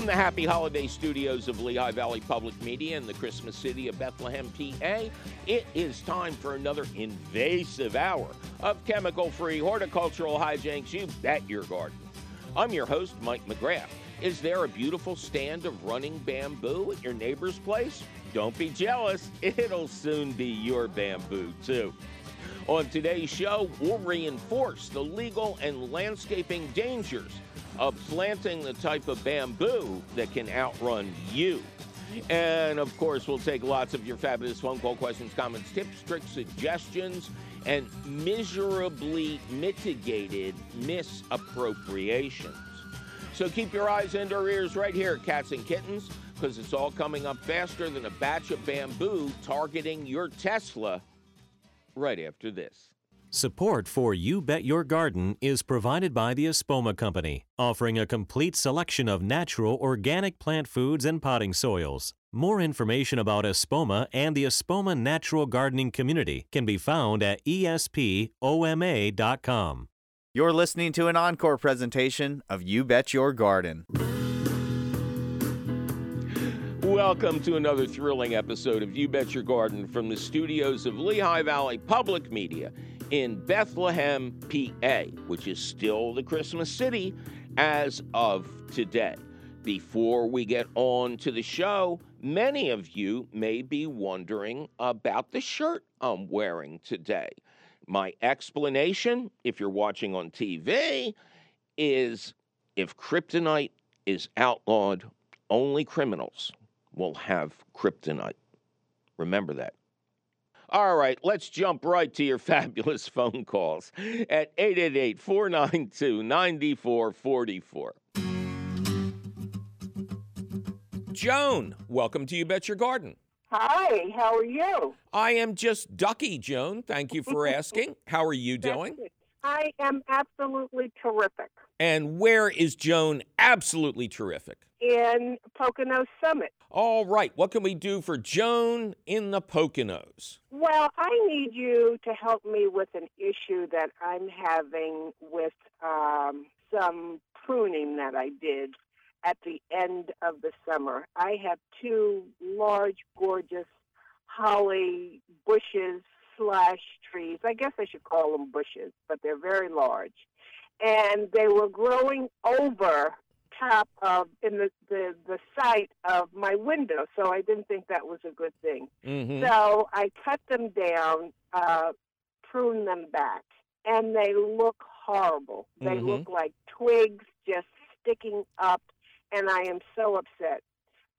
From the Happy Holiday Studios of Lehigh Valley Public Media in the Christmas city of Bethlehem, PA, it is time for another invasive hour of chemical free horticultural hijinks you bet your garden. I'm your host, Mike McGrath. Is there a beautiful stand of running bamboo at your neighbor's place? Don't be jealous, it'll soon be your bamboo, too. On today's show, we'll reinforce the legal and landscaping dangers of planting the type of bamboo that can outrun you. And of course, we'll take lots of your fabulous phone call questions, comments, tips, tricks, suggestions, and miserably mitigated misappropriations. So keep your eyes and your ears right here, cats and kittens, because it's all coming up faster than a batch of bamboo targeting your Tesla right after this. Support for You Bet Your Garden is provided by the Espoma Company, offering a complete selection of natural organic plant foods and potting soils. More information about Espoma and the Espoma Natural Gardening Community can be found at espoma.com. You're listening to an encore presentation of You Bet Your Garden. Welcome to another thrilling episode of You Bet Your Garden from the studios of Lehigh Valley Public Media in Bethlehem, PA, which is still the Christmas city as of today. Before we get on to the show, many of you may be wondering about the shirt I'm wearing today. My explanation, if you're watching on TV, is if kryptonite is outlawed, only criminals will have kryptonite. Remember that. All right, let's jump right to your fabulous phone calls at 888 492 9444. Joan, welcome to You Bet Your Garden. Hi, how are you? I am just ducky, Joan. Thank you for asking. How are you doing? I am absolutely terrific. And where is Joan absolutely terrific? In Pocono Summit. All right, what can we do for Joan in the Poconos? Well, I need you to help me with an issue that I'm having with um, some pruning that I did at the end of the summer. I have two large, gorgeous holly bushes slash trees. I guess I should call them bushes, but they're very large. And they were growing over top of in the, the the site of my window, so I didn't think that was a good thing. Mm-hmm. So I cut them down, uh, prune them back, and they look horrible. They Mhm. look like twigs just sticking up, and I am so upset.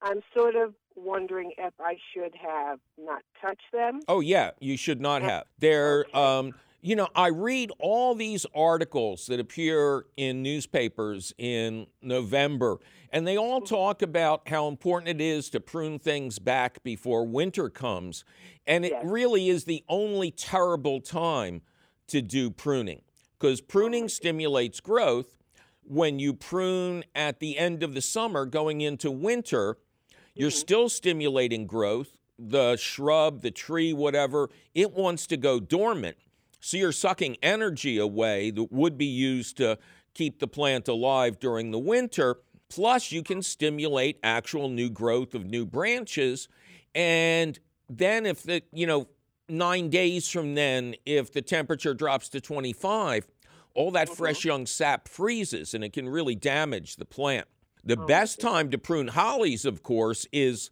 I'm sort of wondering if I should have not touched them. Oh yeah, you should not have. They're um you know, I read all these articles that appear in newspapers in November, and they all mm-hmm. talk about how important it is to prune things back before winter comes. And it Yes. really is the only terrible time to do pruning because pruning stimulates growth. When you prune at the end of the summer going into winter, you're mm-hmm. still stimulating growth. The shrub, the tree, whatever, it wants to go dormant. So you're sucking energy away that would be used to keep the plant alive during the winter. Plus, you can stimulate actual new growth of new branches. And then, if the, you know, nine days from then, if the temperature drops to 25, all that mm-hmm. fresh young sap freezes and it can really damage the plant. The oh, best time to prune hollies, of course, is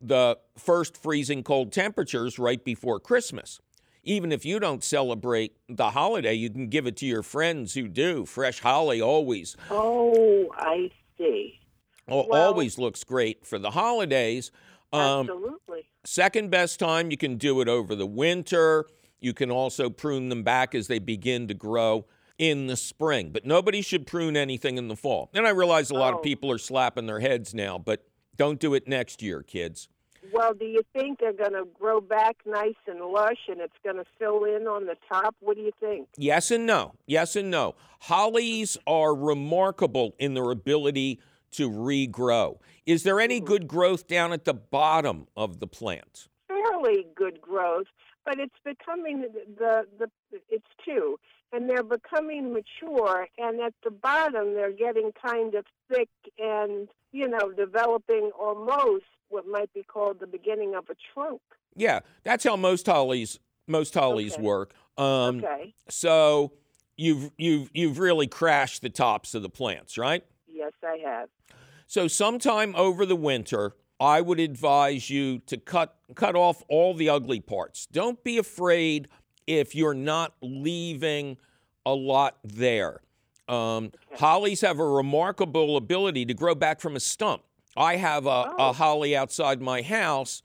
the first freezing cold temperatures right before Christmas. Even if you don't celebrate the holiday, you can give it to your friends who do. Fresh holly always Oh, I see. al- Well- always looks great for the holidays. Um, Absolutely. Second best time, you can do it over the winter. You can also prune them back as they begin to grow in the spring. But nobody should prune anything in the fall. And I realize a lot of Oh. people are slapping their heads now, but don't do it next year, kids. Well, do you think they're going to grow back nice and lush and it's going to fill in on the top? What do you think? Yes and no. Yes and no. Hollies are remarkable in their ability to regrow. Is there any hmm. good growth down at the bottom of the plant? Fairly good growth, but it's becoming the the, the it's two. and they're becoming mature. And at the bottom, they're getting kind of thick and, you know, developing almost what might be called the beginning of a trunk. Yeah, that's how most hollies most hollies Okay. work. Um, Okay. So you've you've you've really crashed the tops of the plants, right? Yes, I have. So sometime over the winter, I would advise you to cut cut off all the ugly parts. Don't be afraid if you're not leaving a lot there. Um, Hollies have a remarkable ability to grow back from a stump. I have a, a Oh. holly outside my house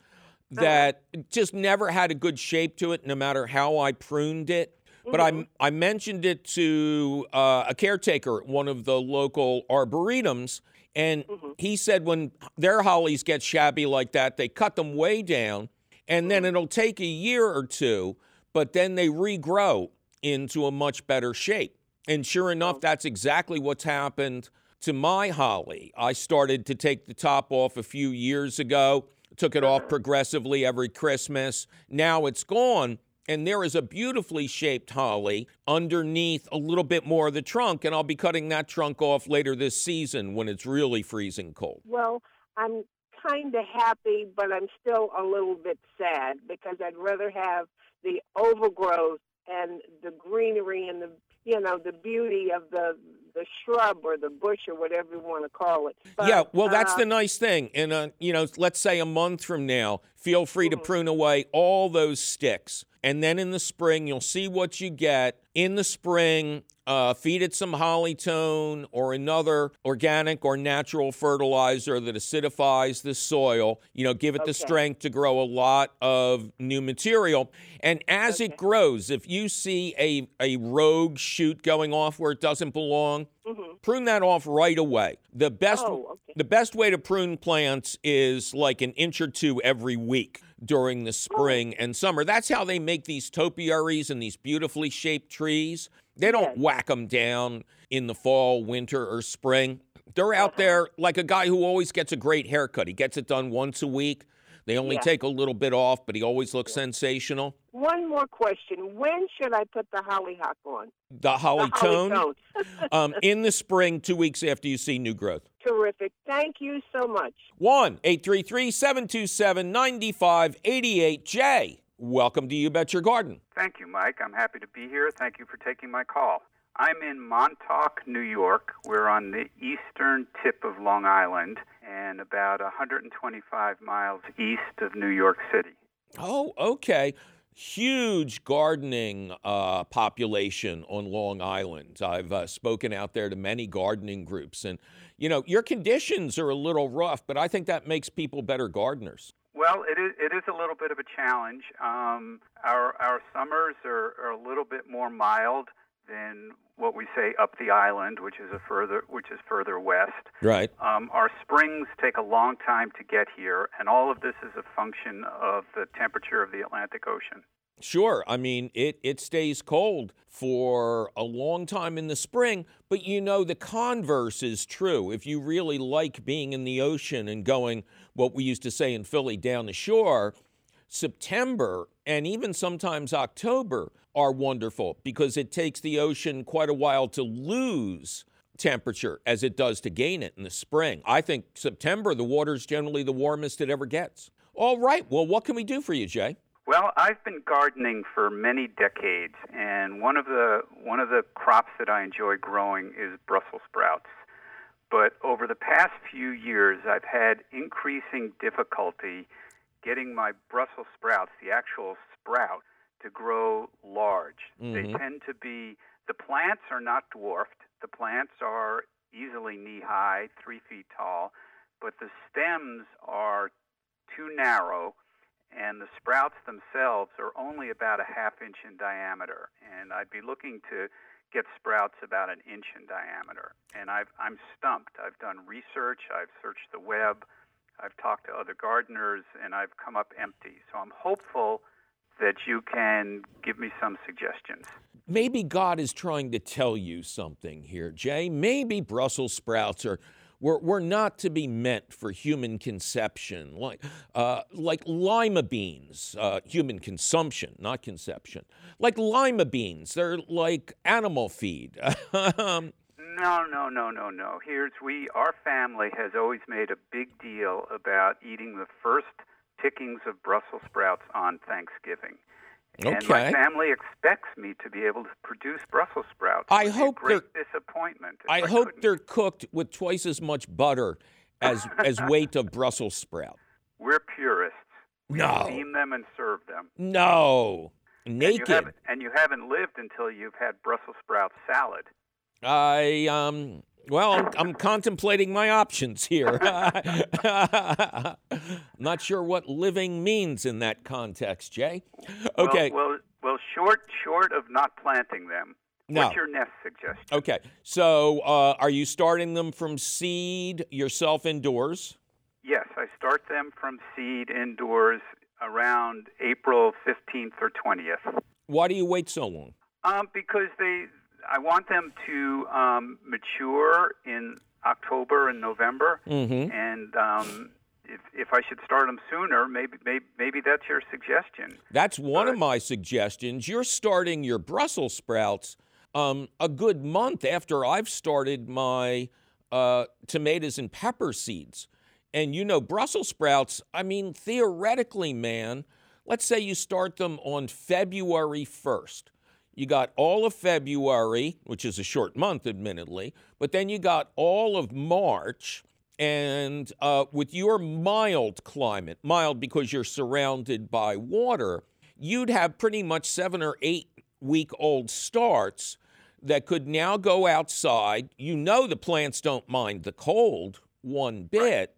uh-huh. that just never had a good shape to it, no matter how I pruned it. But I, mm-hmm. I mentioned it to uh, a caretaker at one of the local arboretums, and mm-hmm. he said when their hollies get shabby like that, they cut them way down, and then mm-hmm. it'll take a year or two, but then they regrow into a much better shape. And sure enough, oh. that's exactly what's happened to my holly. I started to take the top off a few years ago, took it off progressively every Christmas. Now it's gone. And there is a beautifully shaped holly underneath a little bit more of the trunk, and I'll be cutting that trunk off later this season when it's really freezing cold. Well, I'm kind of happy, but I'm still a little bit sad because I'd rather have the overgrowth and the greenery and the you know the beauty of the the shrub or the bush or whatever you want to call it. But, yeah, well, that's uh, the nice thing. And, uh, you know, let's say a month from now, feel free to prune away all those sticks. And then in the spring, you'll see what you get. In the spring, uh, feed it some Holly-tone or another organic or natural fertilizer that acidifies the soil. You know, give it the strength to grow a lot of new material. And as it grows, if you see a, a rogue shoot going off where it doesn't belong, prune that off right away. The best Oh, okay. the best way to prune plants is like an inch or two every week during the spring and summer. That's how they make these topiaries and these beautifully shaped trees. They don't whack them down in the fall, winter, or spring. They're out there like a guy who always gets a great haircut. He gets it done once a week. They only Yeah. take a little bit off, but he always looks sensational. One more question: When should I put the hollyhock on? The holly the tone holly um, in the spring, two weeks after you see new growth. Terrific. Thank you so much. 1 833 727 9588. Jay, welcome to You Bet Your Garden. Thank you, Mike. I'm happy to be here. Thank you for taking my call. I'm in Montauk, New York. We're on the eastern tip of Long Island and about 125 miles east of New York City. Oh, okay. Huge gardening uh, population on Long Island. I've uh, spoken out there to many gardening groups, and you know your conditions are a little rough, but I think that makes people better gardeners. Well, it is, it is a little bit of a challenge. Um, our, our summers are, are a little bit more mild than what we say up the island, which is a further which is further west. Right. Um, our springs take a long time to get here, and all of this is a function of the temperature of the Atlantic Ocean. Sure. I mean, it, it stays cold for a long time in the spring, but you know, the converse is true. If you really like being in the ocean and going, what we used to say in Philly, down the shore, September and even sometimes October are wonderful because it takes the ocean quite a while to lose temperature as it does to gain it in the spring. I think September, the water's generally the warmest it ever gets. All right. Well, what can we do for you, Jay? Well, I've been gardening for many decades, and one of the one of the crops that I enjoy growing is Brussels sprouts. But over the past few years, I've had increasing difficulty getting my Brussels sprouts, the actual sprout, to grow large. They Mhm. tend to be the plants are not dwarfed. The plants are easily knee high, three feet tall, but the stems are too narrow and the sprouts themselves are only about a half inch in diameter. And I'd be looking to get sprouts about an inch in diameter. And I've, I'm stumped. I've done research, I've searched the web, I've talked to other gardeners, and I've come up empty. So I'm hopeful that you can give me some suggestions. Maybe God is trying to tell you something here, Jay. Maybe Brussels sprouts are were, were not to be meant for human conception, like, uh, like lima beans, uh, human consumption, not conception. Like lima beans, they're like animal feed. no, no, no, no, no. Here's we, our family has always made a big deal about eating the first pickings of Brussels sprouts on Thanksgiving. Okay. And my family expects me to be able to produce Brussels sprouts. I hope great they're disappointment. I, I hope couldn't. they're cooked with twice as much butter as as weight of Brussels sprout. We're purists. We No. steam them and serve them. No, And you, naked. and you haven't lived until you've had Brussels sprout salad. I um. Well, I'm, I'm contemplating my options here. I'm not sure what living means in that context, Jay. Okay. Well, well, well, short short of not planting them. No. What's your nest suggestion? Okay. So, uh, are you starting them from seed yourself indoors? Yes, I start them from seed indoors around April 15th or 20th. Why do you wait so long? Um, because they, I want them to um, mature in October and November, Mm-hmm. and um, if if I should start them sooner, maybe maybe maybe that's your suggestion. That's one of my suggestions. You're starting your Brussels sprouts um, a good month after I've started my uh, tomatoes and pepper seeds. And you know, Brussels sprouts, I mean, theoretically, man, let's say you start them on February 1st. You got all of February, which is a short month, admittedly, but then you got all of March. And uh, with your mild climate, mild because you're surrounded by water, you'd have pretty much seven or eight week old starts that could now go outside. You know the plants don't mind the cold one bit,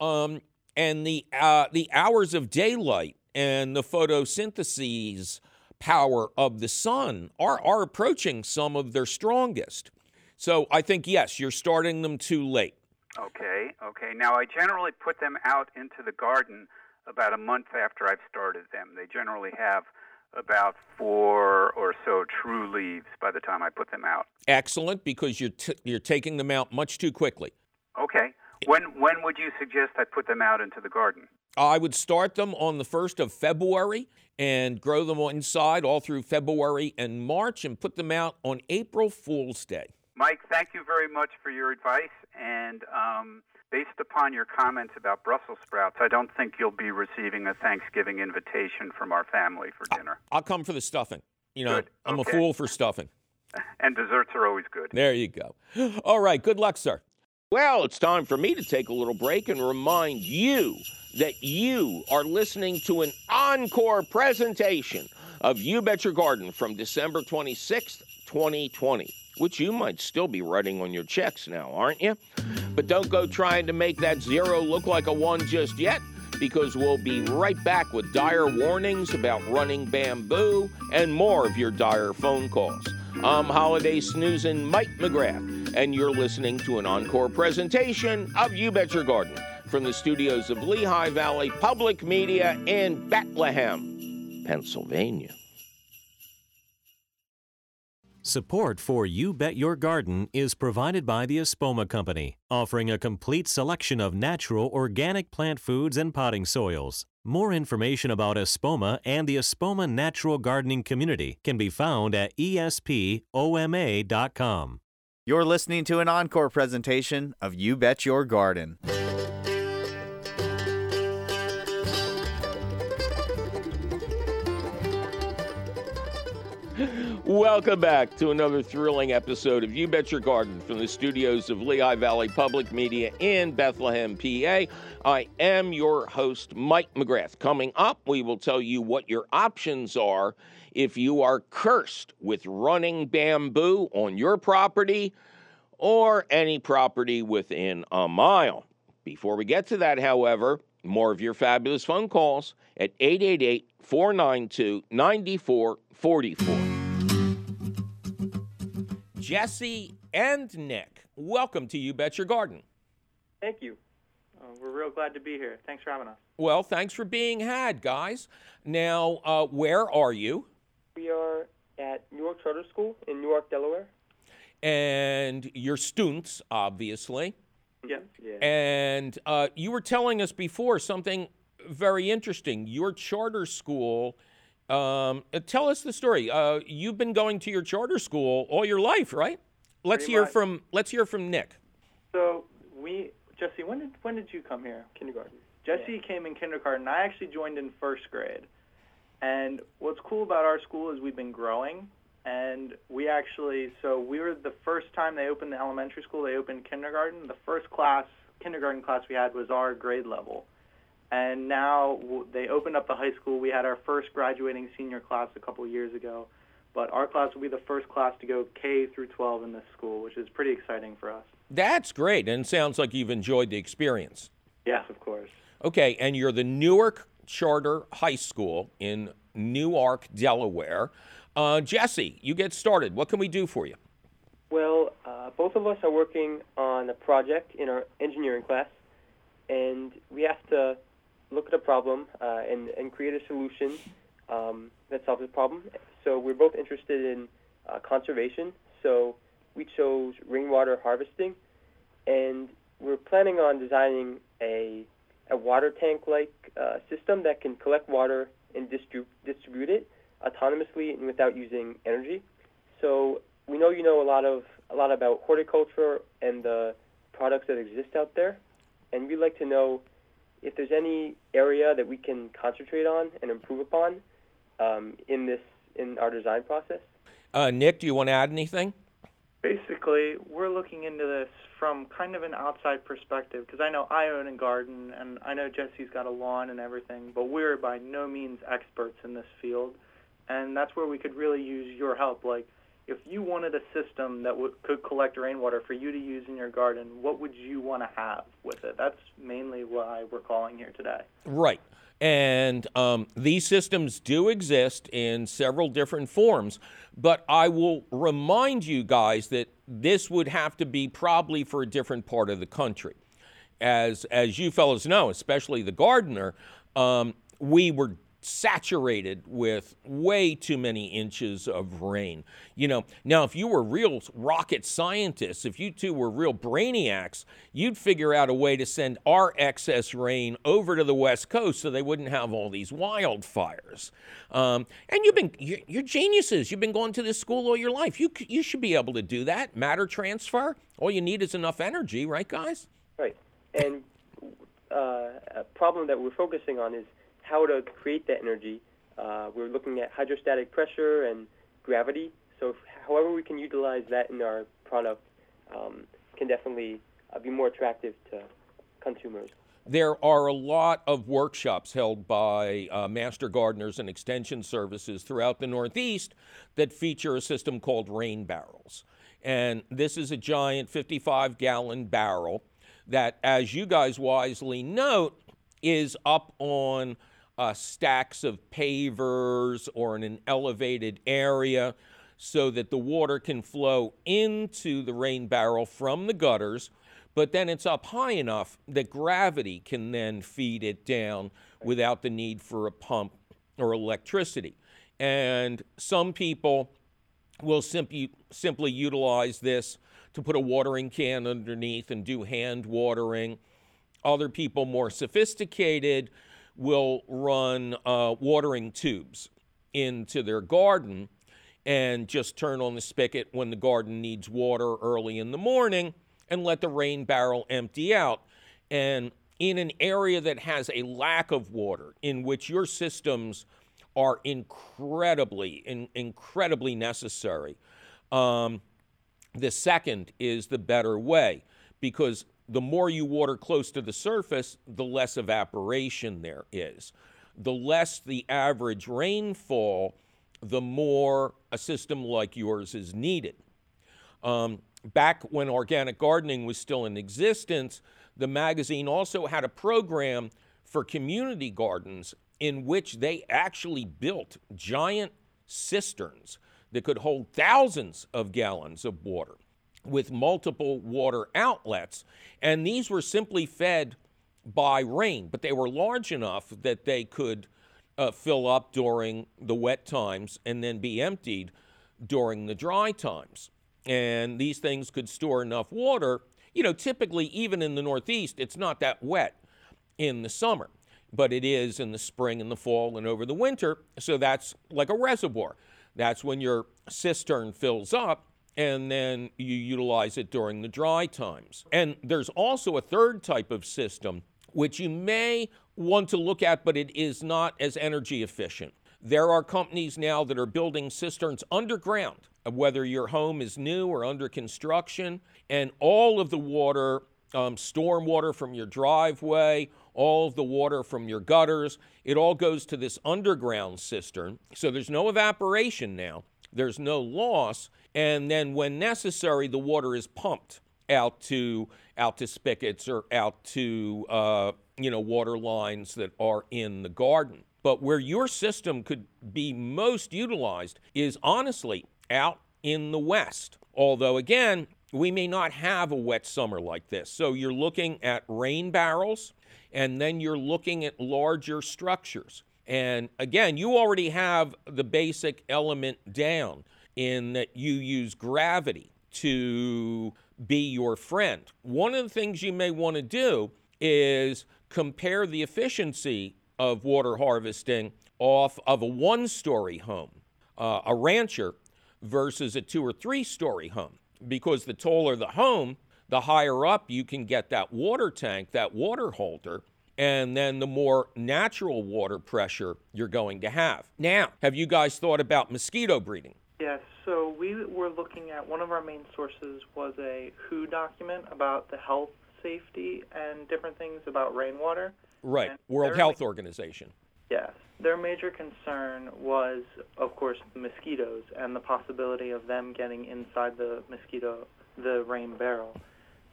um, and the uh, the hours of daylight and the photosynthesis power of the sun are are approaching some of their strongest. So I think yes, you're starting them too late. Okay, okay. Now I generally put them out into the garden about a month after I've started them. They generally have about four or so true leaves by the time I put them out. Excellent, because you're t- you're taking them out much too quickly. Okay. When when would you suggest I put them out into the garden? I would start them on the 1st of February and grow them inside all through February and March and put them out on April Fool's Day. Mike, thank you very much for your advice. And um, based upon your comments about Brussels sprouts, I don't think you'll be receiving a Thanksgiving invitation from our family for dinner. I'll come for the stuffing. You know. I'm a fool for stuffing. And desserts are always good. There you go. All right, good luck, sir. Well, it's time for me to take a little break and remind you that you are listening to an encore presentation of You Bet Your Garden from December 26th, 2020, which you might still be writing on your checks now, aren't you? But don't go trying to make that zero look like a one just yet. Because we'll be right back with dire warnings about running bamboo and more of your dire phone calls. I'm holiday snoozing Mike McGrath, and you're listening to an encore presentation of You Bet Your Garden from the studios of Lehigh Valley Public Media in Bethlehem, Pennsylvania. Support for You Bet Your Garden is provided by the Espoma Company, offering a complete selection of natural organic plant foods and potting soils. More information about Espoma and the Espoma Natural Gardening Community can be found at espoma.com. You're listening to an encore presentation of You Bet Your Garden. Welcome back to another thrilling episode of You Bet Your Garden from the studios of Lehigh Valley Public Media in Bethlehem, PA. I am your host, Mike McGrath. Coming up, we will tell you what your options are if you are cursed with running bamboo on your property or any property within a mile. Before we get to that, however, more of your fabulous phone calls at 888 492 9444. Jesse and Nick, welcome to You Bet Your Garden. Thank you. Uh, we're real glad to be here. Thanks for having us. Well, thanks for being had, guys. Now, uh, where are you? We are at Newark Charter School in Newark, Delaware. And your students, obviously. Yeah. Yeah. And uh, you were telling us before something very interesting. Your charter school. Um, uh, tell us the story. Uh, you've been going to your charter school all your life, right? Let's Pretty hear much. from Let's hear from Nick. So we, Jesse, when did when did you come here? Kindergarten. Jesse came in kindergarten. I actually joined in first grade. And what's cool about our school is we've been growing. And we actually, so we were the first time they opened the elementary school, they opened kindergarten. The first class, kindergarten class we had was our grade level. And now they opened up the high school. We had our first graduating senior class a couple years ago. But our class will be the first class to go K through 12 in this school, which is pretty exciting for us. That's great, and it sounds like you've enjoyed the experience. Yes, of course. Okay, and you're the Newark Charter High School in Newark, Delaware. Uh, Jesse, you get started. What can we do for you? Well, uh, both of us are working on a project in our engineering class, and we have to look at a problem uh, and, and create a solution um, that solves the problem. So we're both interested in uh, conservation. So we chose rainwater harvesting, and we're planning on designing a a water tank-like uh, system that can collect water and distrib- distribute it autonomously and without using energy. So we know you know a lot of a lot about horticulture and the products that exist out there, and we'd like to know if there's any area that we can concentrate on and improve upon um, in this in our design process. Uh, Nick, do you want to add anything? Basically, we're looking into this from kind of an outside perspective because I know I own a garden and I know Jesse's got a lawn and everything, but we're by no means experts in this field. And that's where we could really use your help. Like, if you wanted a system that w- could collect rainwater for you to use in your garden, what would you want to have with it? That's mainly why we're calling here today. Right. And um, these systems do exist in several different forms, but I will remind you guys that this would have to be probably for a different part of the country. As, as you fellows know, especially the gardener, um, we were saturated with way too many inches of rain. You know, now if you were real rocket scientists, if you two were real brainiacs, you'd figure out a way to send our excess rain over to the West Coast so they wouldn't have all these wildfires. Um, and you've been, you're, you're geniuses. You've been going to this school all your life. You you should be able to do that. Matter transfer. All you need is enough energy, right, guys? Right. And uh, a problem that we're focusing on is how to create that energy. Uh, we're looking at hydrostatic pressure and gravity. So, if, however we can utilize that in our product um, can definitely uh, be more attractive to consumers. There are a lot of workshops held by uh, master gardeners and extension services throughout the Northeast that feature a system called rain barrels. And this is a giant 55 gallon barrel that, as you guys wisely note, is up on uh, stacks of pavers or in an elevated area so that the water can flow into the rain barrel from the gutters, but then it's up high enough that gravity can then feed it down without the need for a pump or electricity. And some people will simply simply utilize this to put a watering can underneath and do hand watering. Other people more sophisticated will run uh, watering tubes into their garden and just turn on the spigot when the garden needs water early in the morning and let the rain barrel empty out. And in an area that has a lack of water, in which your systems are incredibly, in, incredibly necessary, um, the second is the better way because the more you water close to the surface, the less evaporation there is. The less the average rainfall, the more a system like yours is needed. Um, back when organic gardening was still in existence, the magazine also had a program for community gardens in which they actually built giant cisterns that could hold thousands of gallons of water with multiple water outlets. And these were simply fed by rain, but they were large enough that they could uh, fill up during the wet times and then be emptied during the dry times. And these things could store enough water you know, typically, even in the Northeast, it's not that wet in the summer, but it is in the spring and the fall and over the winter. So that's like a reservoir. That's when your cistern fills up and then you utilize it during the dry times. And there's also a third type of system which you may want to look at, but it is not as energy efficient. There are companies now that are building cisterns underground, whether your home is new or under construction, and all of the water, um, storm water from your driveway, all of the water from your gutters, it all goes to this underground cistern. So there's no evaporation now, there's no loss, and then when necessary, the water is pumped out to out to spigots or out to uh, you know water lines that are in the garden. But where your system could be most utilized is honestly out in the west. Although again, we may not have a wet summer like this. So you're looking at rain barrels and then you're looking at larger structures. And again, you already have the basic element down in that you use gravity to be your friend. One of the things you may want to do is compare the efficiency of water harvesting off of a one story home, uh, a rancher, versus a two or three story home. Because the taller the home, the higher up you can get that water tank, that water holder, and then the more natural water pressure you're going to have. Now, have you guys thought about mosquito breeding? Yes, so we were looking at one of our main sources was a WHO document about the health, safety, and different things about rainwater. Right, And World Health ma- Organization. Yes. Their major concern was, of course, the mosquitoes and the possibility of them getting inside the mosquito, the rain barrel.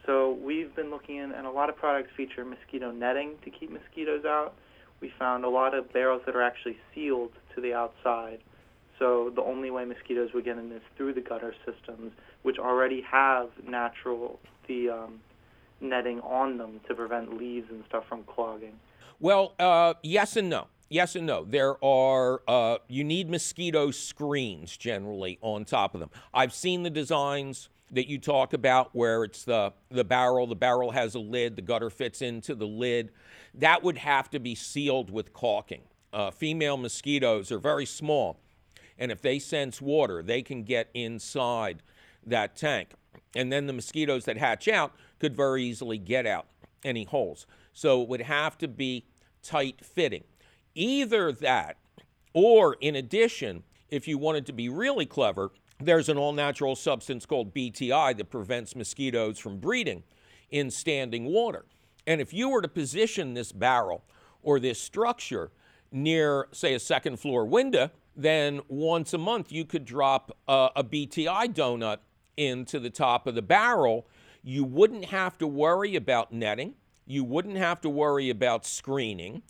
So we've been looking in, and a lot of products feature mosquito netting to keep mosquitoes out. We found a lot of barrels that are actually sealed to the outside. So the only way mosquitoes would get in is through the gutter systems, which already have natural the um, netting on them to prevent leaves and stuff from clogging. Well, uh, yes and no. Yes and no. There are, uh, you need mosquito screens generally on top of them. I've seen the designs that you talk about where it's the, the barrel, the barrel has a lid, the gutter fits into the lid. That would have to be sealed with caulking. Uh, female mosquitoes are very small, and if they sense water, they can get inside that tank. And then the mosquitoes that hatch out could very easily get out any holes. So it would have to be tight fitting. Either that, or in addition, if you wanted to be really clever, there's an all natural substance called BTI that prevents mosquitoes from breeding in standing water. And if you were to position this barrel or this structure near, say, a second floor window, then once a month you could drop uh, a BTI donut into the top of the barrel. You wouldn't have to worry about netting, you wouldn't have to worry about screening,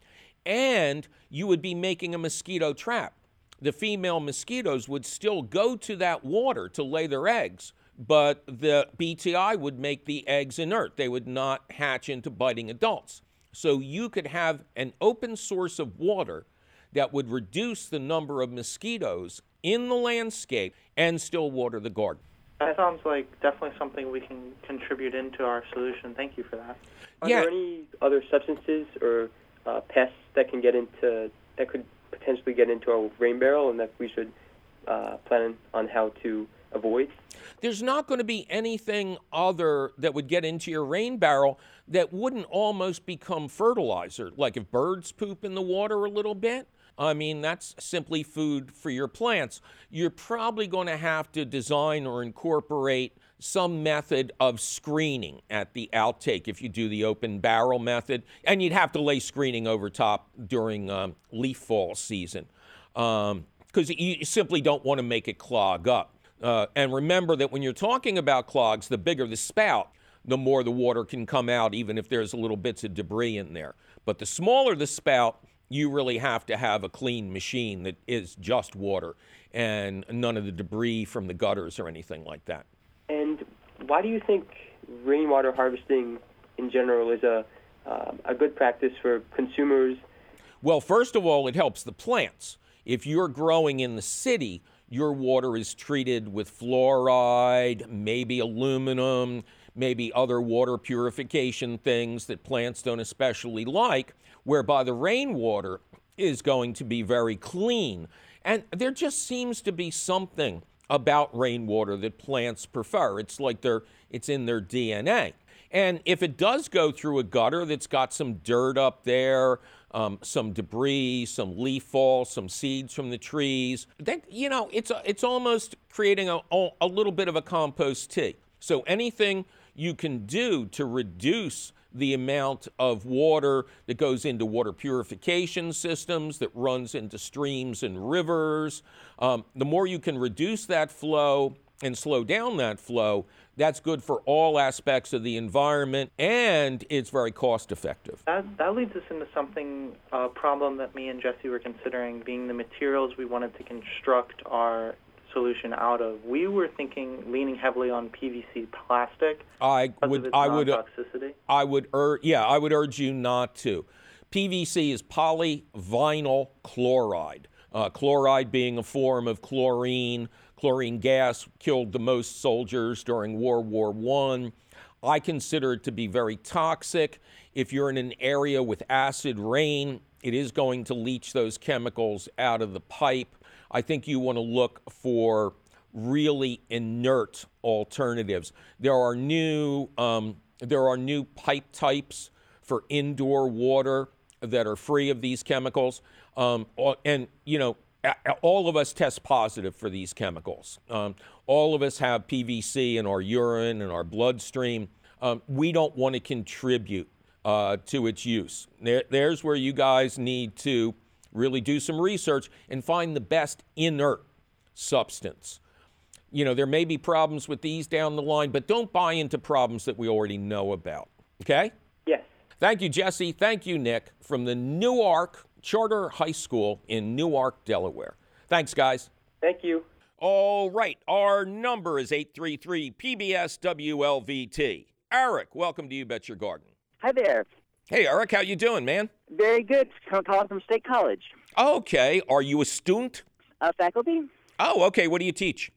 and you would be making a mosquito trap. The female mosquitoes would still go to that water to lay their eggs, but the BTI would make the eggs inert. They would not hatch into biting adults. So you could have an open source of water that would reduce the number of mosquitoes in the landscape and still water the garden. That sounds like definitely something we can contribute into our solution. Thank you for that. Are Yeah. there any other substances or uh, pests that can get into that could potentially get into our rain barrel, and that we should uh, plan on how to avoid? There's not going to be anything other that would get into your rain barrel that wouldn't almost become fertilizer. Like if birds poop in the water a little bit, I mean, that's simply food for your plants. You're probably going to have to design or incorporate some method of screening at the outtake if you do the open barrel method. And you'd have to lay screening over top during um, leaf fall season because you simply don't want to make it clog up. Uh, and remember that when you're talking about clogs, the bigger the spout, the more the water can come out, even if there's little bits of debris in there. But the smaller the spout, you really have to have a clean machine that is just water and none of the debris from the gutters or anything like that. And why do you think rainwater harvesting in general is a um, a good practice for consumers? Well, first of all, it helps the plants. If you're growing in the city, your water is treated with fluoride, maybe aluminum, maybe other water purification things that plants don't especially like, whereby the rainwater is going to be very clean. And there just seems to be something about rainwater that plants prefer. It's like they're it's in their DNA. And if it does go through a gutter that's got some dirt up there, um, some debris, some leaf fall, some seeds from the trees, then you know it's a, it's almost creating a, a little bit of a compost tea. So anything you can do to reduce the amount of water that goes into water purification systems, that runs into streams and rivers. Um, the more you can reduce that flow and slow down that flow, that's good for all aspects of the environment and it's very cost effective. That, that leads us into something, a problem that me and Jesse were considering being the materials we wanted to construct our solution out of. We were thinking leaning heavily on PVC plastic. I would I would toxicity. I would urge yeah, I would urge you not to. PVC is polyvinyl chloride. Uh, chloride being a form of chlorine. Chlorine gas killed the most soldiers during World War I. I consider it to be very toxic. If you're in an area with acid rain, it is going to leach those chemicals out of the pipe. I think you want to look for really inert alternatives. There are new um, there are new pipe types for indoor water that are free of these chemicals, um, and you know all of us test positive for these chemicals. Um, all of us have PVC in our urine and our bloodstream. Um, we don't want to contribute uh, to its use. There, there's where you guys need to really do some research and find the best inert substance. You know, there may be problems with these down the line, but don't buy into problems that we already know about. Okay? Yes. Thank you, Jesse. Thank you, Nick, from the Newark Charter High School in Newark, Delaware. Thanks, guys. Thank you. All right. Our number is 833 PBS WLVT. Eric, welcome to You Bet Your Garden. Hi there. Hey, Eric, how you doing, man? Very good. Calling from State College. Okay. Are you a student? A faculty. Oh, okay. What do you teach?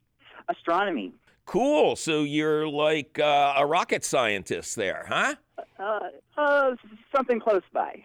Astronomy. Cool. So you're like uh, a rocket scientist there, huh? Uh, uh, something close by.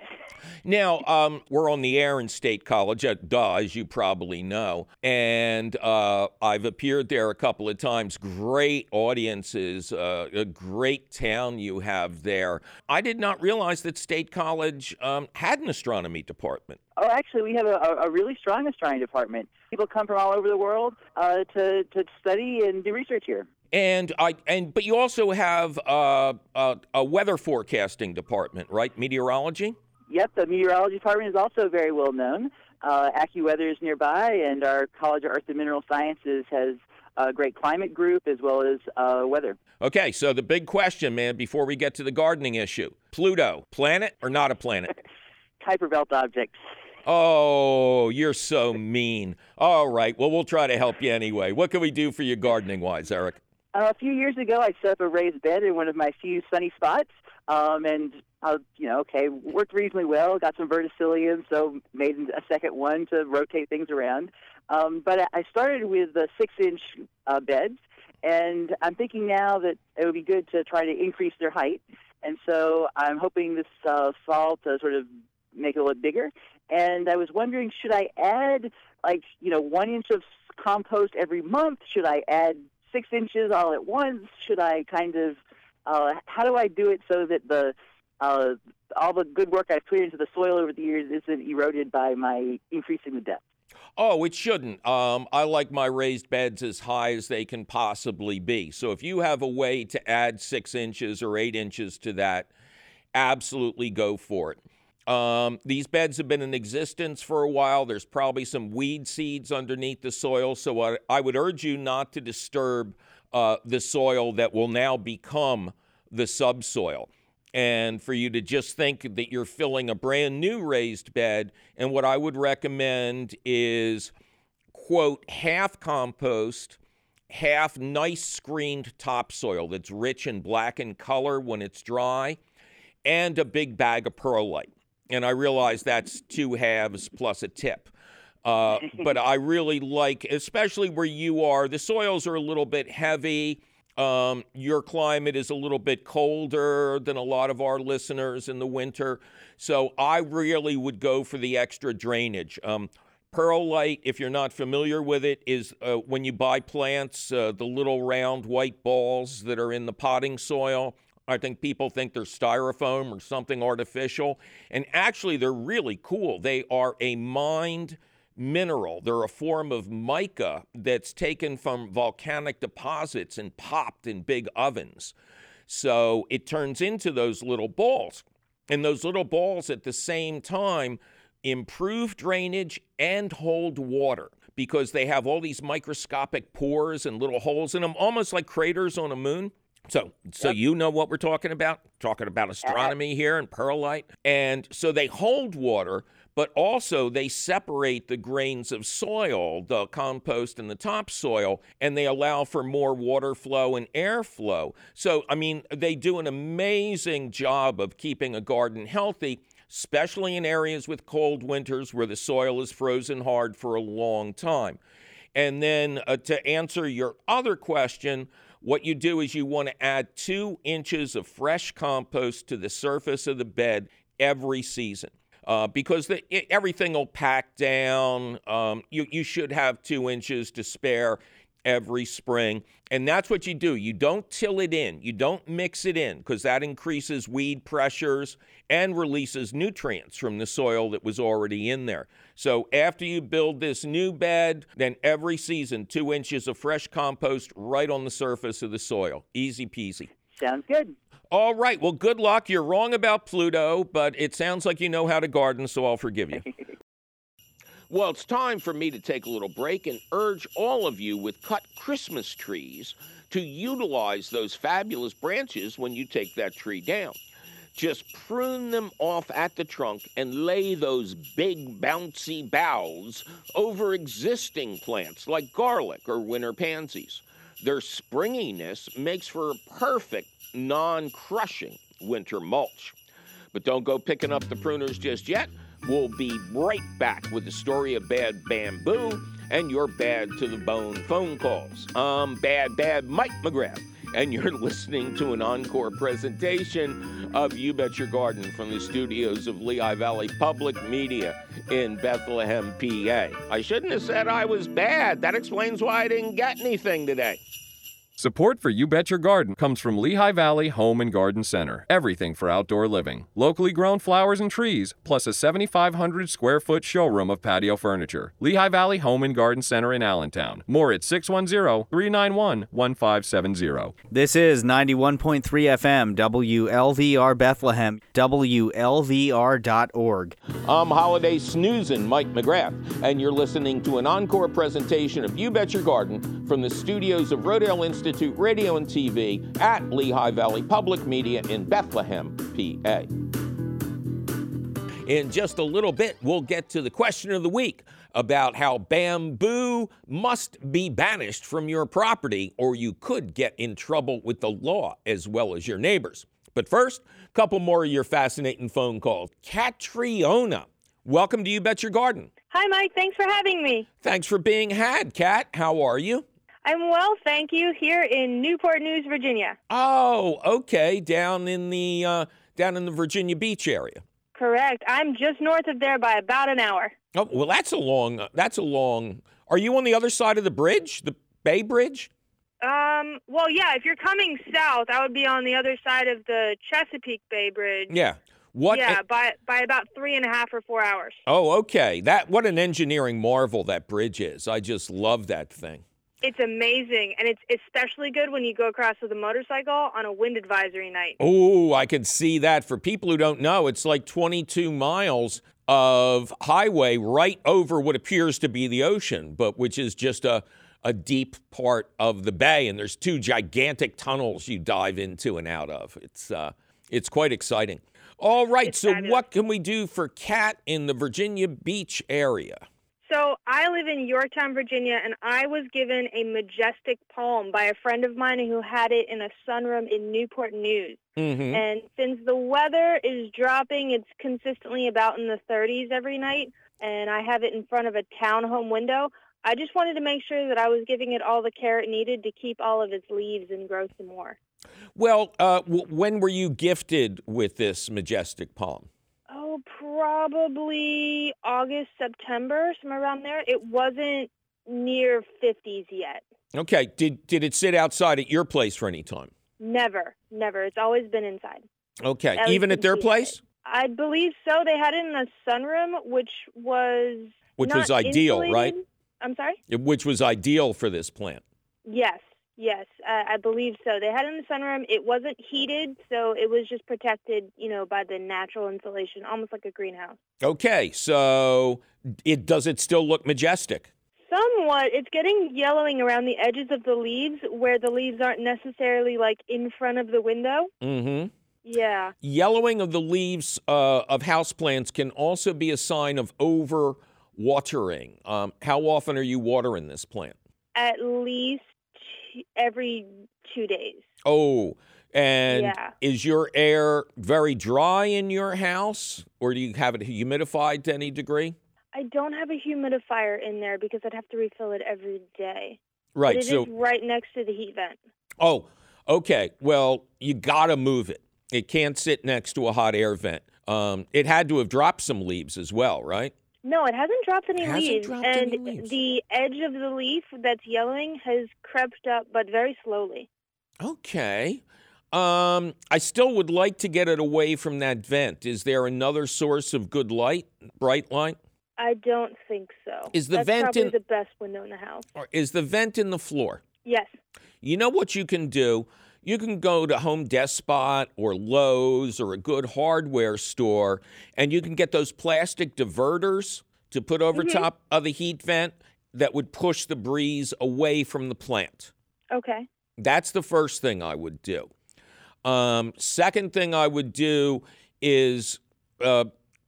Now, um, we're on the air in State College, at uh, duh, as you probably know. And uh, I've appeared there a couple of times. Great audiences, uh, a great town you have there. I did not realize that State College um, had an astronomy department. Oh, actually, we have a, a really strong astronomy department. People come from all over the world uh, to, to study and do research here. And I and but you also have uh, a, a weather forecasting department, right? Meteorology. Yep, the meteorology department is also very well known. Uh, AccuWeather is nearby, and our College of Earth and Mineral Sciences has a great climate group as well as uh, weather. Okay, so the big question, man, before we get to the gardening issue Pluto, planet or not a planet? Kuiper Belt object. Oh, you're so mean. All right, well, we'll try to help you anyway. What can we do for you gardening wise, Eric? A few years ago, I set up a raised bed in one of my few sunny spots, um, and uh, you know, okay, worked reasonably well. Got some verticillium, so made a second one to rotate things around. Um, but I started with the six-inch uh, beds, and I'm thinking now that it would be good to try to increase their height. And so I'm hoping this uh, fall to sort of make it a little bigger. And I was wondering, should I add like you know one inch of compost every month? Should I add six inches all at once? Should I kind of uh, how do I do it so that the uh, all the good work I've put into the soil over the years isn't eroded by my increasing the depth? Oh, it shouldn't. Um, I like my raised beds as high as they can possibly be. So if you have a way to add six inches or eight inches to that, absolutely go for it. Um, these beds have been in existence for a while. There's probably some weed seeds underneath the soil, so I, I would urge you not to disturb uh, the soil that will now become the subsoil. And for you to just think that you're filling a brand new raised bed. And what I would recommend is, quote, half compost, half nice screened topsoil that's rich and black in color when it's dry, and a big bag of perlite and I realize that's two halves plus a tip. Uh, but I really like, especially where you are, the soils are a little bit heavy. Um, your climate is a little bit colder than a lot of our listeners in the winter. So I really would go for the extra drainage. Um, Perlite, if you're not familiar with it, is uh, when you buy plants, uh, the little round white balls that are in the potting soil. I think people think they're styrofoam or something artificial. And actually, they're really cool. They are a mined mineral. They're a form of mica that's taken from volcanic deposits and popped in big ovens. So it turns into those little balls. And those little balls at the same time improve drainage and hold water because they have all these microscopic pores and little holes in them, almost like craters on a moon. So, so yep. you know what we're talking about? Talking about astronomy here and perlite. And so they hold water, but also they separate the grains of soil, the compost and the topsoil, and they allow for more water flow and airflow. So, I mean, they do an amazing job of keeping a garden healthy especially in areas with cold winters where the soil is frozen hard for a long time. And then uh, to answer your other question, what you do is you want to add two inches of fresh compost to the surface of the bed every season. Uh, because the, it, everything will pack down. Um, you, you should have two inches to spare every spring. And that's what you do. You don't till it in, you don't mix it in because that increases weed pressures and releases nutrients from the soil that was already in there. So after you build this new bed, then every season, two inches of fresh compost right on the surface of the soil. Easy peasy. Sounds good. All right. Well, good luck. You're wrong about Pluto, but it sounds like you know how to garden, so I'll forgive you. Well, it's time for me to take a little break and urge all of you with cut Christmas trees to utilize those fabulous branches when you take that tree down. Just prune them off at the trunk and lay those big bouncy boughs over existing plants like garlic or winter pansies. Their springiness makes for a perfect non crushing winter mulch. But don't go picking up the pruners just yet We'll be right back with the story of Bad Bamboo and your bad to the bone phone calls. I'm Bad Bad Mike McGrath, and you're listening to an encore presentation of You Bet Your Garden from the studios of Lehigh Valley Public Media in Bethlehem, PA. I shouldn't have said I was bad. That explains why I didn't get anything today. Support for You Bet Your Garden comes from Lehigh Valley Home and Garden Center. Everything for outdoor living. Locally grown flowers and trees, plus a 7,500 square foot showroom of patio furniture. Lehigh Valley Home and Garden Center in Allentown. More at 610 391 1570. This is 91.3 FM, WLVR Bethlehem, WLVR.org. I'm Holiday Snoozin' Mike McGrath, and you're listening to an encore presentation of You Bet Your Garden from the studios of Rodale Institute Institute Radio and TV at Lehigh Valley Public Media in Bethlehem, PA. In just a little bit, we'll get to the question of the week about how bamboo must be banished from your property or you could get in trouble with the law as well as your neighbors. But first, a couple more of your fascinating phone calls. Catriona, welcome to You Bet Your Garden. Hi, Mike. Thanks for having me. Thanks for being had, Kat. How are you? I'm well, thank you. Here in Newport News, Virginia. Oh, okay, down in the uh, down in the Virginia Beach area. Correct. I'm just north of there by about an hour. Oh, well, that's a long. Uh, that's a long. Are you on the other side of the bridge, the Bay Bridge? Um. Well, yeah. If you're coming south, I would be on the other side of the Chesapeake Bay Bridge. Yeah. What? Yeah, by by about three and a half or four hours. Oh, okay. That what an engineering marvel that bridge is. I just love that thing. It's amazing, and it's especially good when you go across with a motorcycle on a wind advisory night. Oh, I can see that. For people who don't know, it's like 22 miles of highway right over what appears to be the ocean, but which is just a a deep part of the bay, and there's two gigantic tunnels you dive into and out of. It's uh, it's quite exciting. All right, it's so fabulous. what can we do for Cat in the Virginia Beach area? So I live in Yorktown, Virginia, and I was given a majestic palm by a friend of mine who had it in a sunroom in Newport News. Mm-hmm. And since the weather is dropping, it's consistently about in the 30s every night, and I have it in front of a townhome window. I just wanted to make sure that I was giving it all the care it needed to keep all of its leaves and grow some more. Well, uh, w- when were you gifted with this majestic palm? Oh, probably August, September, somewhere around there. It wasn't near 50s yet. Okay. Did did it sit outside at your place for any time? Never, never. It's always been inside. Okay. At Even at their place, I believe so. They had it in the sunroom, which was which was ideal, right? I'm sorry. Which was ideal for this plant. Yes, yes, uh, I believe so. They had it in the sunroom. It wasn't heated, so it was just protected, you know, by the natural insulation, almost like a greenhouse. Okay. So it does it still look majestic? Somewhat. It's getting yellowing around the edges of the leaves, where the leaves aren't necessarily like in front of the window. Mm-hmm. Yeah. Yellowing of the leaves uh, of houseplants can also be a sign of over watering. Um, how often are you watering this plant? At least every two days. Oh, and Yeah. is your air very dry in your house, or do you have it humidified to any degree? I don't have a humidifier in there because I'd have to refill it every day. Right. But it is so, right next to the heat vent. oh, okay. Well, you got to move it. It can't sit next to a hot air vent. Um, it had to have dropped some leaves as well, right? No, it hasn't dropped any Hasn't leaves, dropped and any leaves. the edge of the leaf that's yellowing has crept up, but very slowly. Okay. Um, I still would like to get it away from that vent. Is there another source of good light, bright light? I don't think so. Is the that's vent probably in- the best window in the house? Or is the vent in the floor? Yes. You know what you can do? You can go to Home Despot or Lowe's or a good hardware store and you can get those plastic diverters to put over Mhm. top of the heat vent that would push the breeze away from the plant. Okay. That's the first thing I would do. Um, second thing I would do is uh,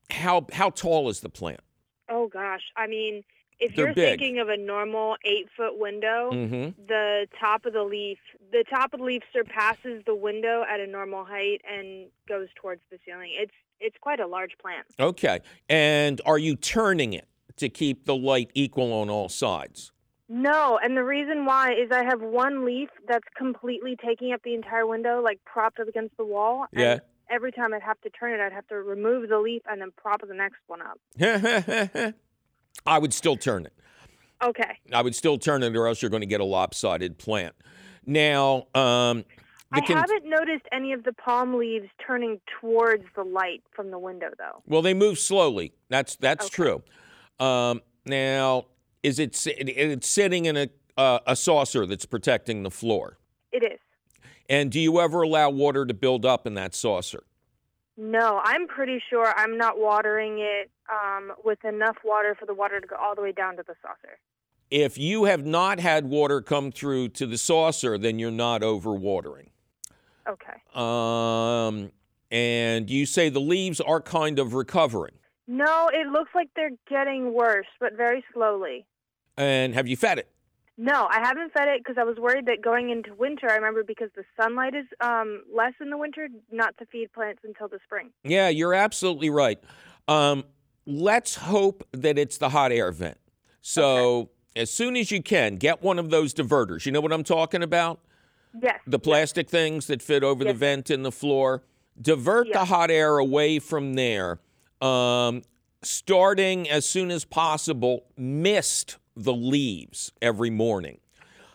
how how tall is the plant? Oh gosh, I mean, if They're you're big. thinking of a normal eight foot window, Mm-hmm. the top of the leaf, the top of the leaf surpasses the window at a normal height and goes towards the ceiling. It's it's quite a large plant. Okay. And are you turning it to keep the light equal on all sides? No, and the reason why is I have one leaf that's completely taking up the entire window, like propped up against the wall. and Yeah. Every time I'd have to turn it, I'd have to remove the leaf and then prop the next one up. I would still turn it. Okay. I would still turn it, or else you're going to get a lopsided plant. Now, um, I con- haven't noticed any of the palm leaves turning towards the light from the window, though. well, they move slowly. That's that's Okay. true. Um, now, is it it's sitting in a uh, a saucer that's protecting the floor? It is. And do you ever allow water to build up in that saucer? No, I'm pretty sure I'm not watering it um, with enough water for the water to go all the way down to the saucer. If you have not had water come through to the saucer, then you're not overwatering. Okay. Um, and you say the leaves are kind of recovering. No, it looks like they're getting worse, but very slowly. And have you fed it? No, I haven't fed it because I was worried that going into winter, I remember because the sunlight is um, less in the winter, not to feed plants until the spring. Yeah, you're absolutely right. Um, let's hope that it's the hot air vent. So as soon as you can, get one of those diverters. You know what I'm talking about? Yes. The plastic things that fit over the vent in the floor. Divert the hot air away from there. Um, starting as soon as possible, mist the leaves every morning.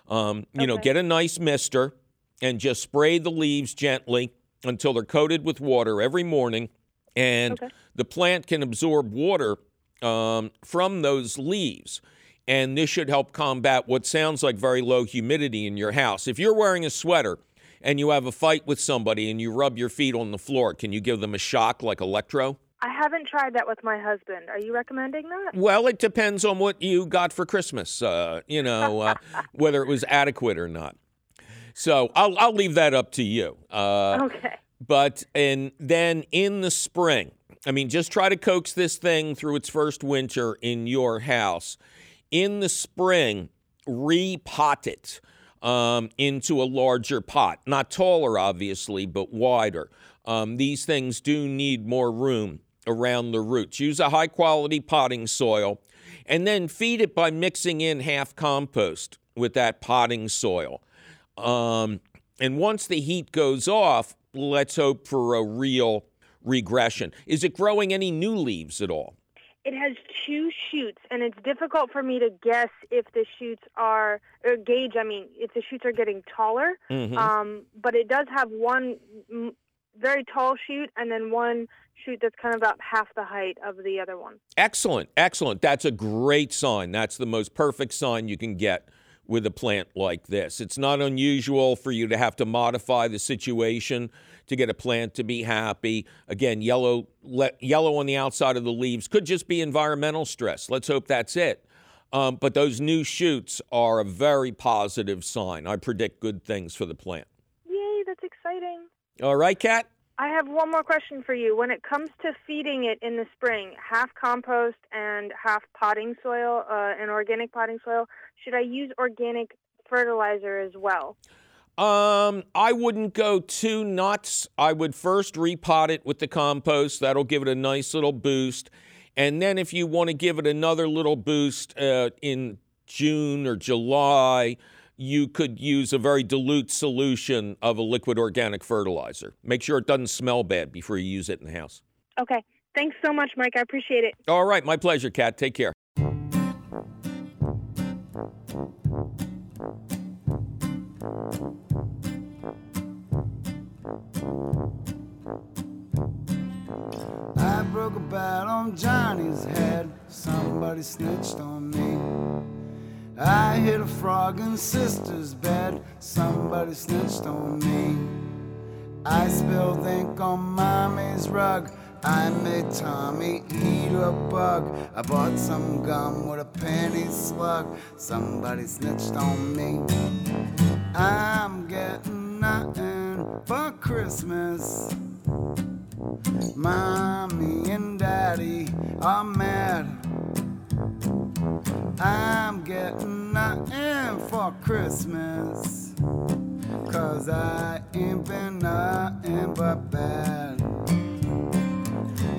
Um, you know, get a nice mister and just spray the leaves gently until they're coated with water every morning. And Okay. the plant can absorb water um, from those leaves. And this should help combat what sounds like very low humidity in your house. If you're wearing a sweater and you have a fight with somebody and you rub your feet on the floor, can you give them a shock like electro? I haven't tried that with my husband. Are you recommending that? Well, it depends on what you got for Christmas, uh, you know, uh, whether it was adequate or not. So I'll, I'll leave that up to you. Uh, okay. But and then in the spring, I mean, just try to coax this thing through its first winter in your house. In the spring, repot it um, into a larger pot, not taller, obviously, but wider. Um, these things do need more room around the roots. Use a high quality potting soil. and then feed it by mixing in half compost with that potting soil. Um, and once the heat goes off, let's hope for a real regression. Is it growing any new leaves at all? It has two shoots, and it's difficult for me to guess if the shoots are or gauge. I mean, if the shoots are getting taller. Mhm. Um, but it does have one very tall shoot, and then one shoot that's kind of about half the height of the other one. Excellent, excellent. That's a great sign. That's the most perfect sign you can get with a plant like this. It's not unusual for you to have to modify the situation to get a plant to be happy. Again, yellow le- yellow on the outside of the leaves could just be environmental stress. Let's hope that's it. Um, but those new shoots are a very positive sign. I predict good things for the plant. Yay, that's exciting. All right, Kat? I have one more question for you. When it comes to feeding it in the spring, half compost and half potting soil, uh, and organic potting soil, should I use organic fertilizer as well? Um, I wouldn't go too nuts. I would first repot it with the compost. That'll give it a nice little boost. And then if you want to give it another little boost uh, in June or July, you could use a very dilute solution of a liquid organic fertilizer. Make sure it doesn't smell bad before you use it in the house. Okay. Thanks so much, Mike. I appreciate it. All right, my pleasure, Kat. Take care. I broke a bat on Johnny's head. Somebody snitched on me. I hit a frog in sister's bed. Somebody snitched on me. I spilled ink on mommy's rug. I made Tommy eat a bug. I bought some gum with a penny slug. Somebody snitched on me. I'm getting nothing for Christmas. Mommy and daddy are mad. I'm getting nothing for Christmas. Cause I ain't been nothing but bad.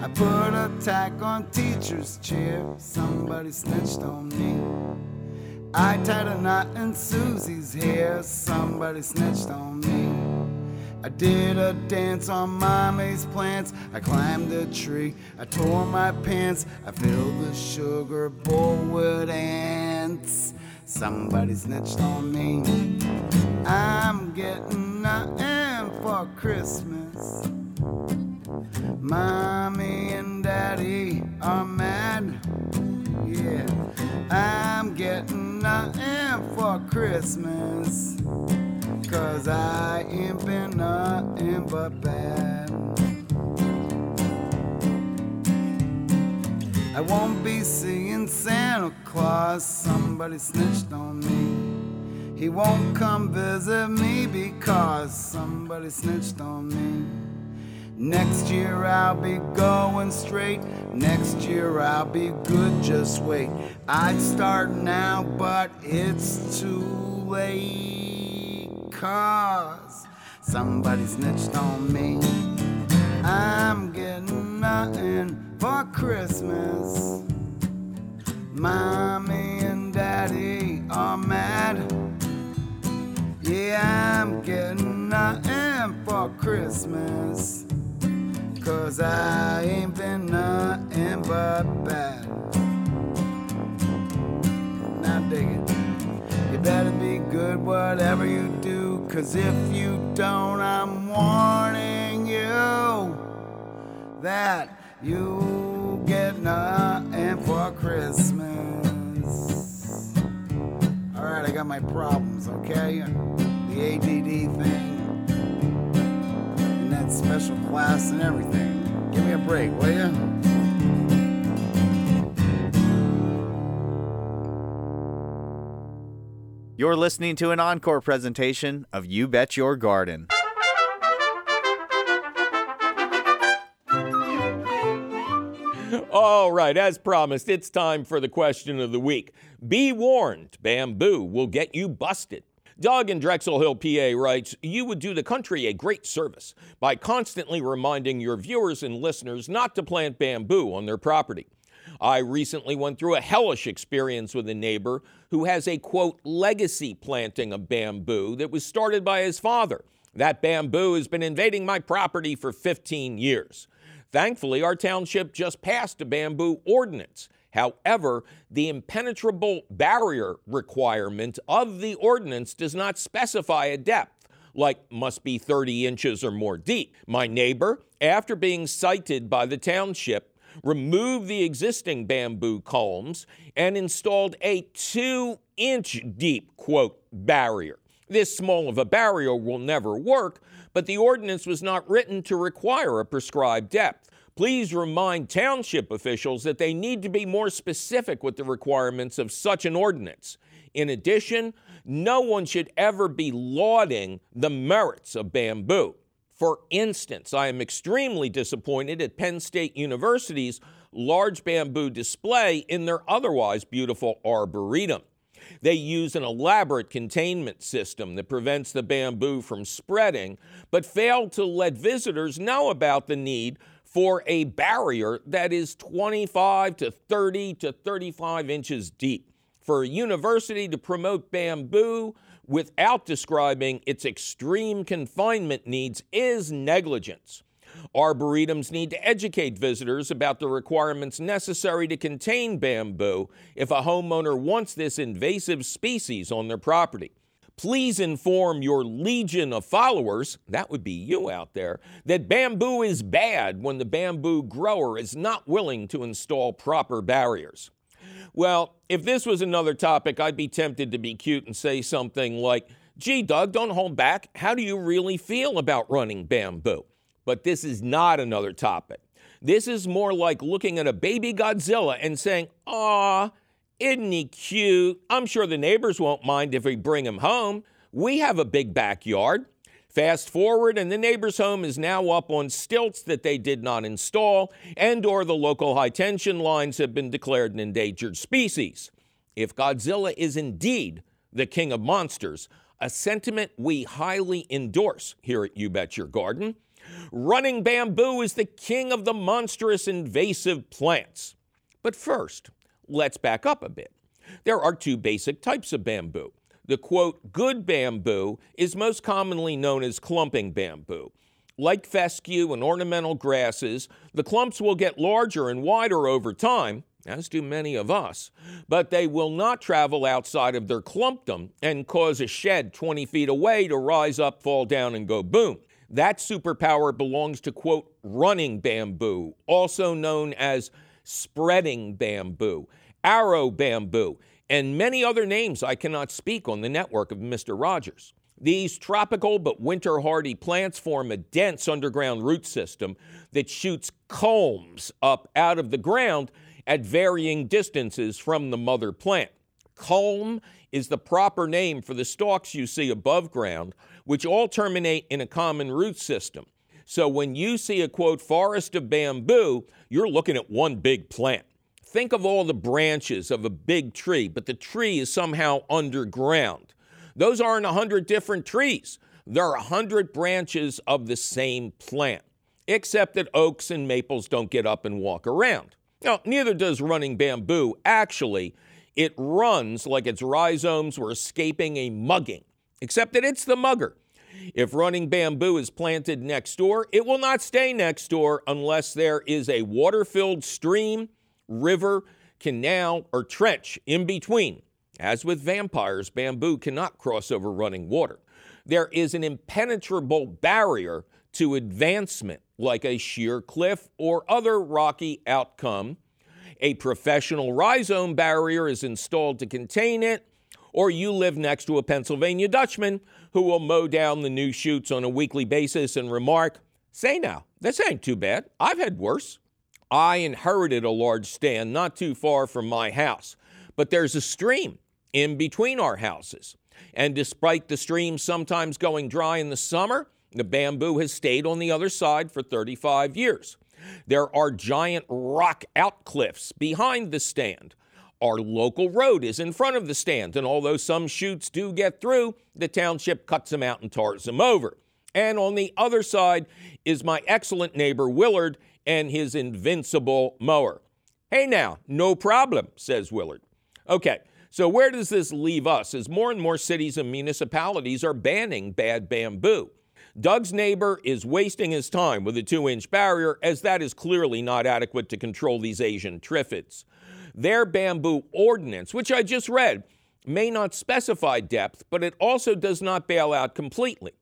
I put a tack on teacher's chair. Somebody snitched on me. I tied a knot in Susie's hair. Somebody snitched on me. I did a dance on my mommy's plants. I climbed a tree. I tore my pants. I filled the sugar bowl with ants. Somebody snitched on me. I'm getting nothing for Christmas. Mommy and daddy are mad. Yeah, I'm getting nothing for Christmas. Cause I ain't been nothing but bad. I won't be seeing Santa Claus. Somebody snitched on me. He won't come visit me because somebody snitched on me. Next year I'll be going straight. Next year I'll be good, just wait. I'd start now, but it's too late. Cause somebody snitched on me. I'm getting nothing for Christmas. Mommy and daddy are mad. Yeah, I'm getting nothing for Christmas. Cause I ain't been nothing but bad. Now dig it. You better be good whatever you do. Cause if you don't, I'm warning you that you get nothing for Christmas. Alright, I got my problems, okay? The ADD thing and that special class and everything. Give me a break, will you? You're listening to an encore presentation of You Bet Your Garden. All right, as promised, it's time for the question of the week. Be warned, bamboo will get you busted. Doug in Drexel Hill, PA writes, You would do the country a great service by constantly reminding your viewers and listeners not to plant bamboo on their property. I recently went through a hellish experience with a neighbor who has a quote legacy planting of bamboo that was started by his father. That bamboo has been invading my property for 15 years. Thankfully, our township just passed a bamboo ordinance. However, the impenetrable barrier requirement of the ordinance does not specify a depth, like must be 30 inches or more deep. My neighbor, after being cited by the township, removed the existing bamboo columns, and installed a two inch deep, quote, barrier. This small of a barrier will never work, but the ordinance was not written to require a prescribed depth. Please remind township officials that they need to be more specific with the requirements of such an ordinance. In addition, no one should ever be lauding the merits of bamboo. For instance, I am extremely disappointed at Penn State University's large bamboo display in their otherwise beautiful arboretum. They use an elaborate containment system that prevents the bamboo from spreading, but fail to let visitors know about the need for a barrier that is 25 to 30 to 35 inches deep. For a university to promote bamboo without describing its extreme confinement needs is negligence. Arboretums need to educate visitors about the requirements necessary to contain bamboo if a homeowner wants this invasive species on their property. Please inform your legion of followers, that would be you out there, that bamboo is bad when the bamboo grower is not willing to install proper barriers. Well, if this was another topic, I'd be tempted to be cute and say something like, Gee, Doug, don't hold back. How do you really feel about running bamboo? But this is not another topic. This is more like looking at a baby Godzilla and saying, Aw, isn't he cute? I'm sure the neighbors won't mind if we bring him home. We have a big backyard. Fast forward, and the neighbor's home is now up on stilts that they did not install, and or the local high tension lines have been declared an endangered species. If Godzilla is indeed the king of monsters, a sentiment we highly endorse here at You Bet Your Garden, Running bamboo is the king of the monstrous invasive plants. But first, let's back up a bit. There are two basic types of bamboo. The quote, good bamboo is most commonly known as clumping bamboo. Like fescue and ornamental grasses, the clumps will get larger and wider over time, as do many of us, but they will not travel outside of their clumpdom and cause a shed 20 feet away to rise up, fall down, and go boom. That superpower belongs to, quote, running bamboo, also known as spreading bamboo, arrow bamboo, and many other names I cannot speak on the network of Mr. Rogers. These tropical but winter hardy plants form a dense underground root system that shoots culms up out of the ground at varying distances from the mother plant. Culm is the proper name for the stalks you see above ground, which all terminate in a common root system. So when you see a quote forest of bamboo, you're looking at one big plant. Think of all the branches of a big tree, but the tree is somehow underground. Those aren't a hundred different trees. There are a hundred branches of the same plant, except that oaks and maples don't get up and walk around. Now, neither does running bamboo. Actually, it runs like its rhizomes were escaping a mugging except that it's the mugger. If running bamboo is planted next door, it will not stay next door unless there is a water filled stream, river, canal, or trench in between. As with vampires, bamboo cannot cross over running water. There is an impenetrable barrier to advancement, like a sheer cliff or other rocky outcome. A professional rhizome barrier is installed to contain it, or you live next to a Pennsylvania Dutchman who will mow down the new shoots on a weekly basis and remark, Say now, this ain't too bad. I've had worse. I inherited a large stand not too far from my house, but there's a stream in between our houses. And despite the stream sometimes going dry in the summer, the bamboo has stayed on the other side for 35 years. There are giant rock outcliffs behind the stand. Our local road is in front of the stand, and although some shoots do get through, the township cuts them out and tars them over. And on the other side is my excellent neighbor Willard and his invincible mower. Hey now, no problem, says Willard. Okay, so where does this leave us as more and more cities and municipalities are banning bad bamboo? Doug's neighbor is wasting his time with a two inch barrier, as that is clearly not adequate to control these Asian triffids. Their bamboo ordinance, which I just read, may not specify depth, but it also does not bail out completely.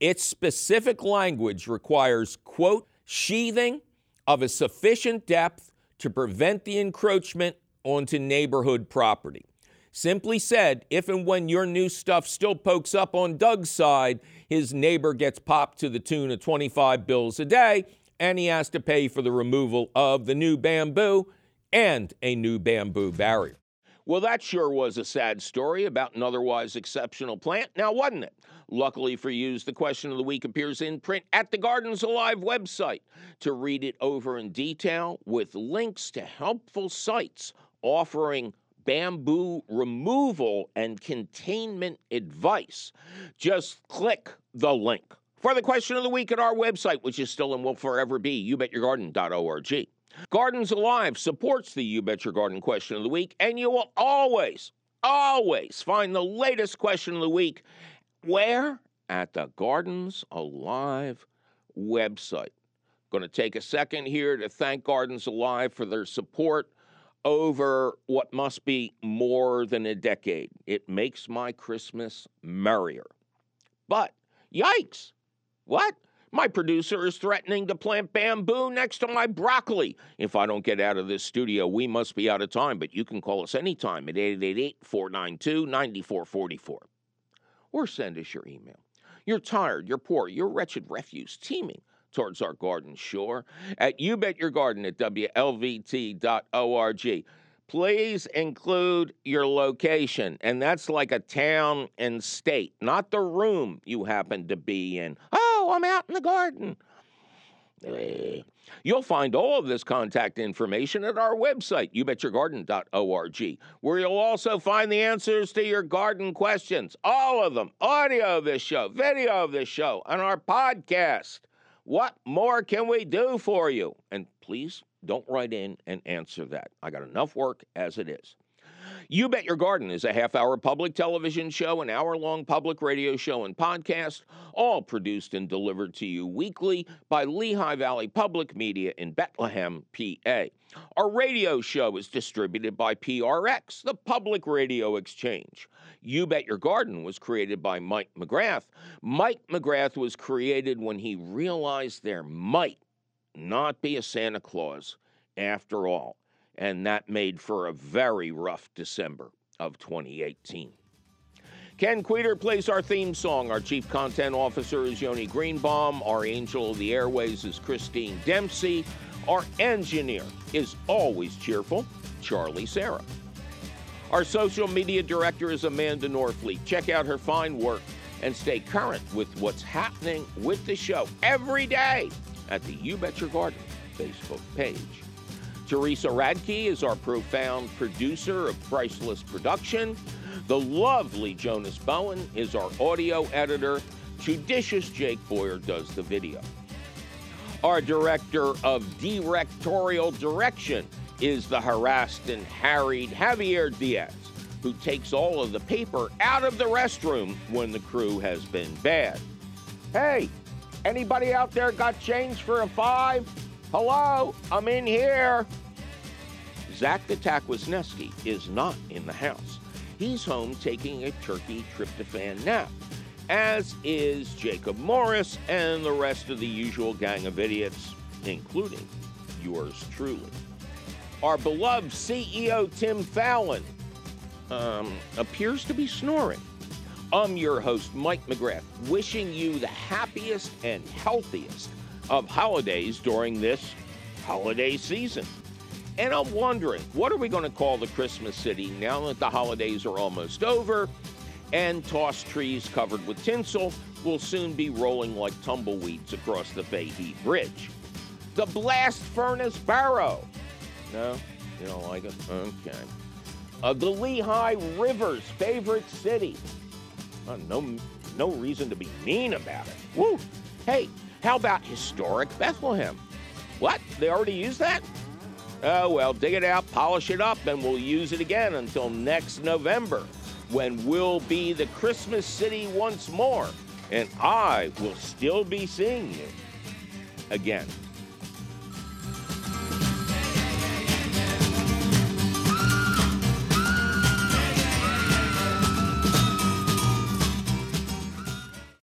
Its specific language requires, quote, sheathing of a sufficient depth to prevent the encroachment onto neighborhood property. Simply said, if and when your new stuff still pokes up on Doug's side, his neighbor gets popped to the tune of 25 bills a day, and he has to pay for the removal of the new bamboo and a new bamboo barrier. Well, that sure was a sad story about an otherwise exceptional plant, now wasn't it? Luckily for you, the question of the week appears in print at the Gardens Alive website. To read it over in detail with links to helpful sites offering bamboo removal and containment advice, just click the link. For the question of the week at our website, which is still and will forever be youbetyourgarden.org. Gardens Alive supports the You Bet Your Garden question of the week, and you will always, always find the latest question of the week where? At the Gardens Alive website. Going to take a second here to thank Gardens Alive for their support over what must be more than a decade. It makes my Christmas merrier. But yikes! What? My producer is threatening to plant bamboo next to my broccoli. If I don't get out of this studio, we must be out of time, but you can call us anytime at 888 492 9444 or send us your email. You're tired, you're poor, you're wretched refuse teeming towards our garden shore at You Bet Your Garden at WLVT.org. Please include your location, and that's like a town and state, not the room you happen to be in. Ah, I'm out in the garden. Eh. You'll find all of this contact information at our website, youbetyourgarden.org, where you'll also find the answers to your garden questions. All of them audio of this show, video of this show, and our podcast. What more can we do for you? And please don't write in and answer that. I got enough work as it is. You Bet Your Garden is a half hour public television show, an hour long public radio show, and podcast, all produced and delivered to you weekly by Lehigh Valley Public Media in Bethlehem, PA. Our radio show is distributed by PRX, the Public Radio Exchange. You Bet Your Garden was created by Mike McGrath. Mike McGrath was created when he realized there might not be a Santa Claus after all and that made for a very rough December of 2018. Ken Queter plays our theme song. Our chief content officer is Yoni Greenbaum. Our angel of the airways is Christine Dempsey. Our engineer is always cheerful, Charlie Sarah. Our social media director is Amanda Norfleet. Check out her fine work and stay current with what's happening with the show every day at the You Bet Your Garden Facebook page. Teresa Radke is our profound producer of Priceless Production. The lovely Jonas Bowen is our audio editor. Judicious Jake Boyer does the video. Our director of directorial direction is the harassed and harried Javier Diaz, who takes all of the paper out of the restroom when the crew has been bad. Hey, anybody out there got change for a five? Hello, I'm in here. Zach the Tack is not in the house. He's home taking a turkey tryptophan nap, as is Jacob Morris and the rest of the usual gang of idiots, including yours truly. Our beloved CEO Tim Fallon um, appears to be snoring. I'm your host, Mike McGrath, wishing you the happiest and healthiest of holidays during this holiday season. And I'm wondering, what are we going to call the Christmas city now that the holidays are almost over and tossed trees covered with tinsel will soon be rolling like tumbleweeds across the Fahy Bridge? The Blast Furnace Barrow. No? You don't like it? Okay. Uh, the Lehigh River's favorite city. Uh, no, no reason to be mean about it. Woo! Hey, how about historic Bethlehem? What? They already used that? Oh, well, dig it out, polish it up, and we'll use it again until next November when we'll be the Christmas city once more and I will still be seeing you again.